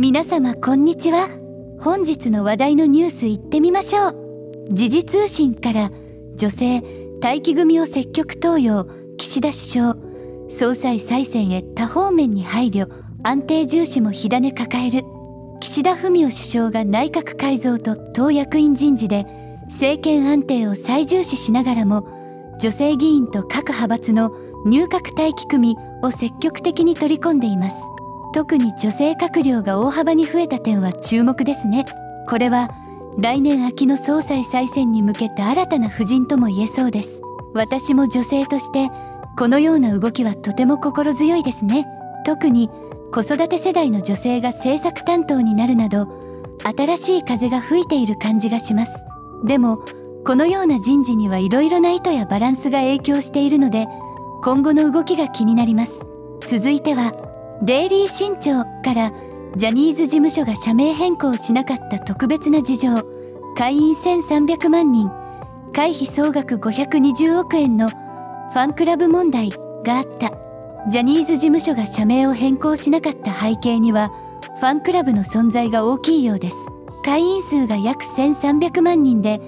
皆様こんにちは。本日の話題のニュース行ってみましょう。時事通信から女性待機組を積極登用岸田首相。総裁再選へ多方面に配慮安定重視も火種抱える。岸田文雄首相が内閣改造と党役員人事で政権安定を最重視しながらも女性議員と各派閥の入閣待機組を積極的に取り込んでいます。特に女性閣僚が大幅に増えた点は注目ですね。これは来年秋の総裁再選に向けて新たな布陣とも言えそうです。私も女性としてこのような動きはとても心強いですね。特に子育て世代の女性が政策担当になるなど新しい風が吹いている感じがします。でもこのような人事にはいろいろな意図やバランスが影響しているので今後の動きが気になります。続いてはデイリー新潮からジャニーズ事務所が社名変更しなかった特別な事情。会員1300万人。会費総額520億円のファンクラブ問題があった。ジャニーズ事務所が社名を変更しなかった背景にはファンクラブの存在が大きいようです。会員数が約1300万人で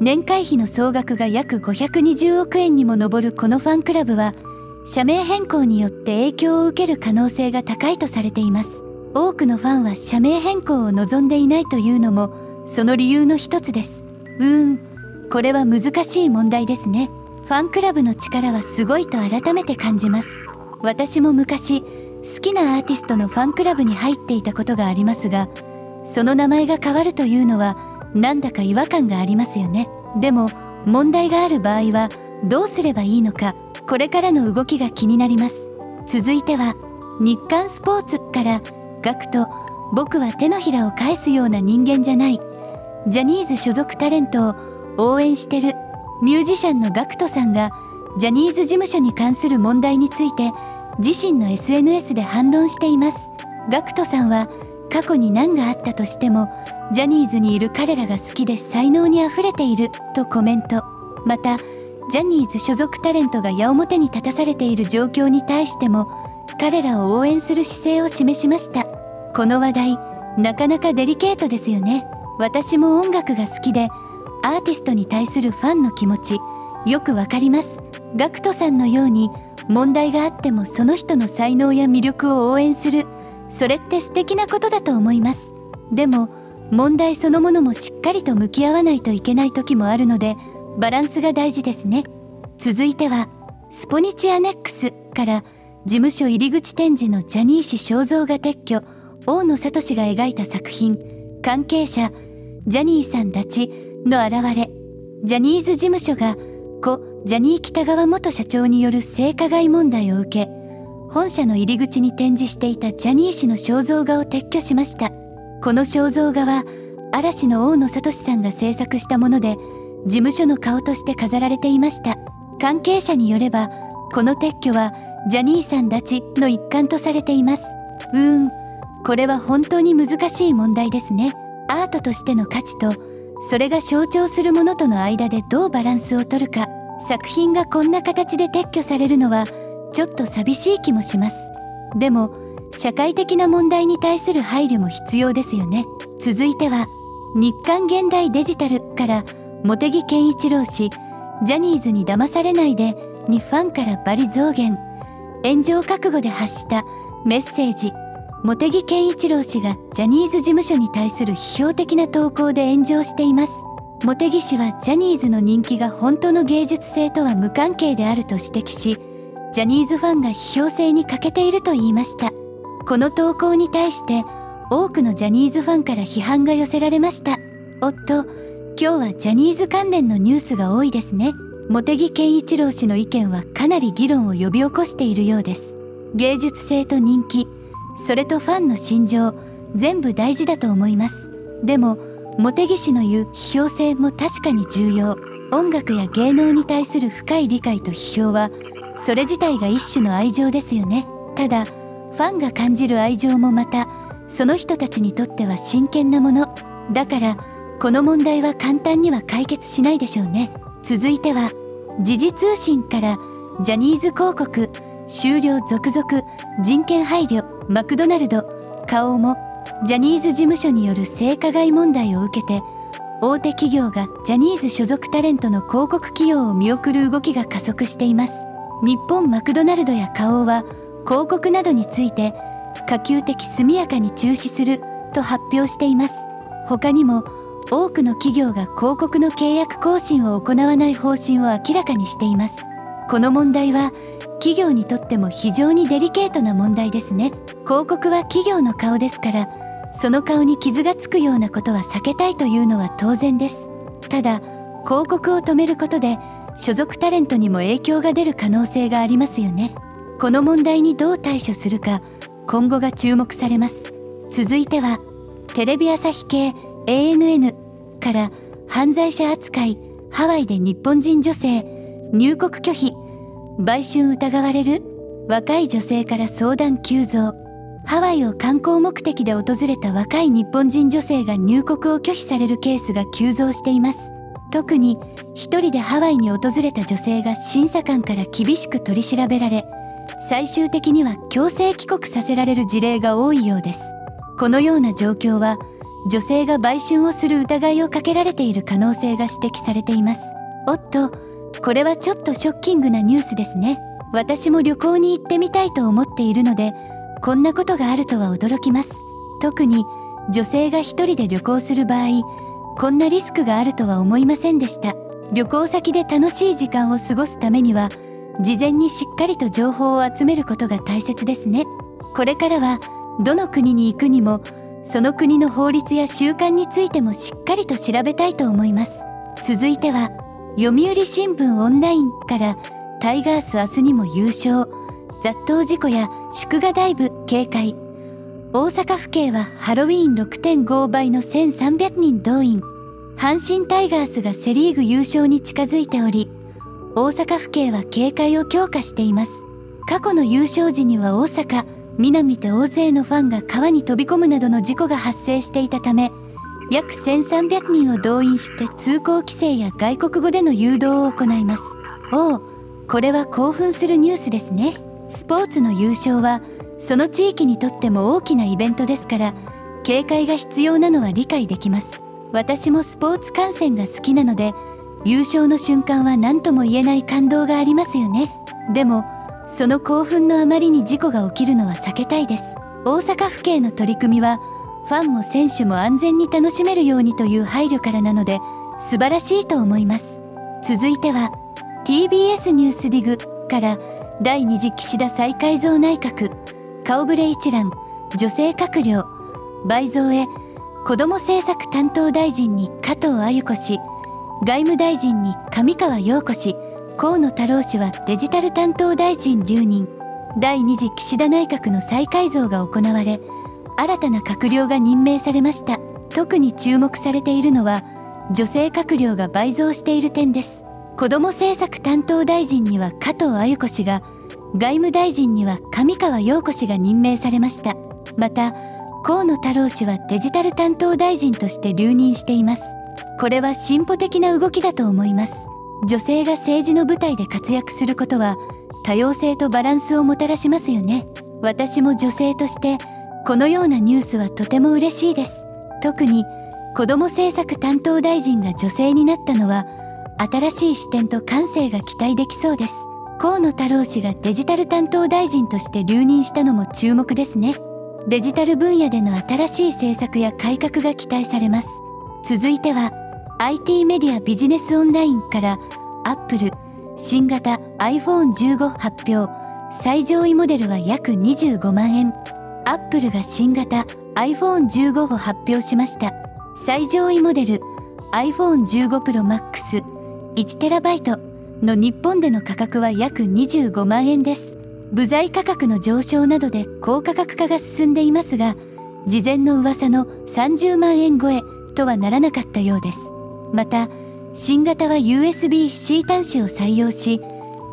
年会費の総額が約520億円にも上るこのファンクラブは社名変更によって影響を受ける可能性が高いとされています。多くのファンは社名変更を望んでいないというのもその理由の一つです。うーん。これは難しい問題ですね。ファンクラブの力はすごいと改めて感じます。私も昔好きなアーティストのファンクラブに入っていたことがありますがその名前が変わるというのはなんだか違和感がありますよね。でも問題がある場合はどうすればいいのかこれからの動きが気になります。続いては日刊スポーツからガクト僕は手のひらを返すような人間じゃないジャニーズ所属タレントを応援してるミュージシャンのガクトさんがジャニーズ事務所に関する問題について自身の SNS で反論しています。ガクトさんは過去に何があったとしてもジャニーズにいる彼らが好きで才能にあふれているとコメント。またジャニーズ所属タレントが矢面に立たされている状況に対しても彼らを応援する姿勢を示しました。この話題なかなかデリケートですよね。私も音楽が好きでアーティストに対するファンの気持ちよくわかります。ガクトさんのように問題があってもその人の才能や魅力を応援する。それって素敵なことだと思います。でも問題そのものもしっかりと向き合わないといけない時もあるのでバランスが大事ですね。続いてはスポニチアネックスから事務所入り口展示のジャニー氏肖像画撤去大野聡が描いた作品関係者ジャニーさんたちの現れジャニーズ事務所が故ジャニー喜多川元社長による性加害問題を受け本社の入り口に展示していたジャニー氏の肖像画を撤去しました。この肖像画は嵐の大野聡さんが制作したもので事務所の顔として飾られていました。関係者によればこの撤去はジャニーさんたちの一環とされています。うーんこれは本当に難しい問題ですね。アートとしての価値とそれが象徴するものとの間でどうバランスをとるか。作品がこんな形で撤去されるのはちょっと寂しい気もします。でも社会的な問題に対する配慮も必要ですよね。続いては日刊現代デジタルから茂木健一郎氏ジャニーズに騙されないでにファンからバリ増減炎上覚悟で発したメッセージ。茂木健一郎氏がジャニーズ事務所に対する批評的な投稿で炎上しています。茂木氏はジャニーズの人気が本当の芸術性とは無関係であると指摘しジャニーズファンが批評性に欠けていると言いました。この投稿に対して多くのジャニーズファンから批判が寄せられました。おっと今日はジャニーズ関連のニュースが多いですね。茂木健一郎氏の意見はかなり議論を呼び起こしているようです。芸術性と人気それとファンの心情全部大事だと思います。でも茂木氏の言う批評性も確かに重要。音楽や芸能に対する深い理解と批評はそれ自体が一種の愛情ですよね。ただファンが感じる愛情もまたその人たちにとっては真剣なもの。だからこの問題は簡単には解決しないでしょうね。続いては時事通信からジャニーズ広告終了続々人権配慮マクドナルド花王もジャニーズ事務所による性加害問題を受けて大手企業がジャニーズ所属タレントの広告起用を見送る動きが加速しています。日本マクドナルドや花王は広告などについて可及的速やかに中止すると発表しています。他にも多くの企業が広告の契約更新を行わない方針を明らかにしています。この問題は企業にとっても非常にデリケートな問題ですね。広告は企業の顔ですからその顔に傷がつくようなことは避けたいというのは当然です。ただ広告を止めることで所属タレントにも影響が出る可能性がありますよね。この問題にどう対処するか今後が注目されます。続いてはテレビ朝日系 ANN から犯罪者扱いハワイで日本人女性入国拒否売春疑われる若い女性から相談急増ハワイを観光目的で訪れた若い日本人女性が入国を拒否されるケースが急増しています。特に一人でハワイに訪れた女性が審査官から厳しく取り調べられ最終的には強制帰国させられる事例が多いようです。このような状況は女性が売春をする疑いをかけられている可能性が指摘されています。おっとこれはちょっとショッキングなニュースですね。私も旅行に行ってみたいと思っているのでこんなことがあるとは驚きます。特に女性が一人で旅行する場合こんなリスクがあるとは思いませんでした。旅行先で楽しい時間を過ごすためには事前にしっかりと情報を集めることが大切ですね。これからはどの国に行くにもその国の法律や習慣についてもしっかりと調べたいと思います。続いては読売新聞オンラインからタイガース明日にも優勝。雑踏事故や祝賀ダイブ警戒。大阪府警はハロウィーン6.5倍の1300人動員。阪神タイガースがセ・リーグ優勝に近づいており大阪府警は警戒を強化しています。過去の優勝時には大阪南で大勢のファンが川に飛び込むなどの事故が発生していたため約1300人を動員して通行規制や外国語での誘導を行います。おおこれは興奮するニュースですね。スポーツの優勝はその地域にとっても大きなイベントですから警戒が必要なのは理解できます。私もスポーツ観戦が好きなので優勝の瞬間は何とも言えない感動がありますよね。でもその興奮のあまりに事故が起きるのは避けたいです。大阪府警の取り組みはファンも選手も安全に楽しめるようにという配慮からなので素晴らしいと思います。続いては TBS ニュースディグから第2次岸田再改造内閣顔ぶれ一覧女性閣僚倍増へ子ども政策担当大臣に加藤鮎子氏外務大臣に上川陽子氏河野太郎氏はデジタル担当大臣留任。第2次岸田内閣の再改造が行われ新たな閣僚が任命されました。特に注目されているのは女性閣僚が倍増している点です。子ども政策担当大臣には加藤鮎子氏が外務大臣には上川陽子氏が任命されました。また河野太郎氏はデジタル担当大臣として留任しています。これは進歩的な動きだと思います。女性が政治の舞台で活躍することは多様性とバランスをもたらしますよね。私も女性としてこのようなニュースはとても嬉しいです。特に子ども政策担当大臣が女性になったのは新しい視点と感性が期待できそうです。河野太郎氏がデジタル担当大臣として留任したのも注目ですね。デジタル分野での新しい政策や改革が期待されます。続いては IT メディアビジネスオンラインからアップル新型 iPhone15 発表。最上位モデルは約25万円。アップルが新型 iPhone15 を発表しました。最上位モデル iPhone15 Pro Max1TB の日本での価格は約25万円です。部材価格の上昇などで高価格化が進んでいますが事前の噂の30万円超えとはならなかったようです。また新型は USB-C 端子を採用し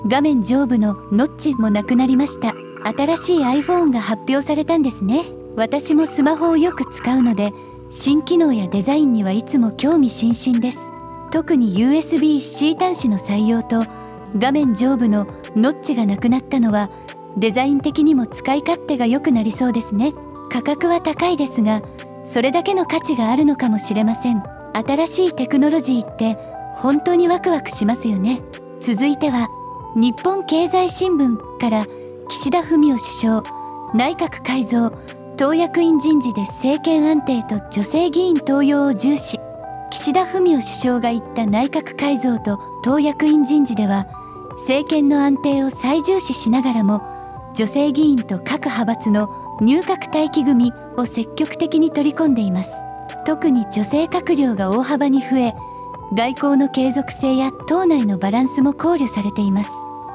画面上部のノッチもなくなりました。新しい iPhone が発表されたんですね。私もスマホをよく使うので新機能やデザインにはいつも興味津々です。特に USB-C 端子の採用と画面上部のノッチがなくなったのはデザイン的にも使い勝手が良くなりそうですね。価格は高いですがそれだけの価値があるのかもしれません。新しいテクノロジーって本当にワクワクしますよね。続いては日本経済新聞から岸田文雄首相内閣改造党役員人事で政権安定と女性議員登用を重視。岸田文雄首相が言った内閣改造と党役員人事では政権の安定を最重視しながらも女性議員と各派閥の入閣待機組を積極的に取り込んでいます。特に女性閣僚が大幅に増え外交の継続性や党内のバランスも考慮されています。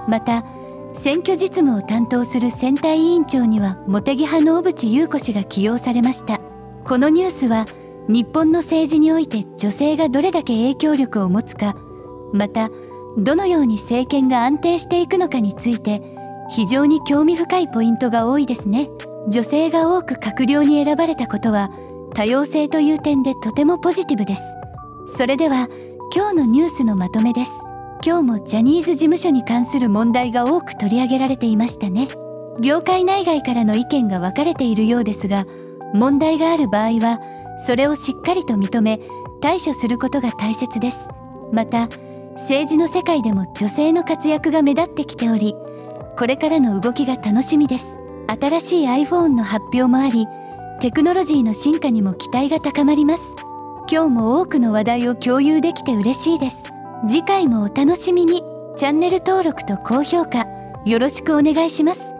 また選挙実務を担当する選対委員長には茂木派の小渕優子氏が起用されました。このニュースは日本の政治において女性がどれだけ影響力を持つかまたどのように政権が安定していくのかについて非常に興味深いポイントが多いですね。女性が多く閣僚に選ばれたことは多様性という点でとてもポジティブです。それでは今日のニュースのまとめです。今日もジャニーズ事務所に関する問題が多く取り上げられていましたね。業界内外からの意見が分かれているようですが問題がある場合はそれをしっかりと認め対処することが大切です。また政治の世界でも女性の活躍が目立ってきておりこれからの動きが楽しみです。新しい iPhone の発表もありテクノロジーの進化にも期待が高まります。今日も多くの話題を共有できて嬉しいです。次回もお楽しみに。チャンネル登録と高評価よろしくお願いします。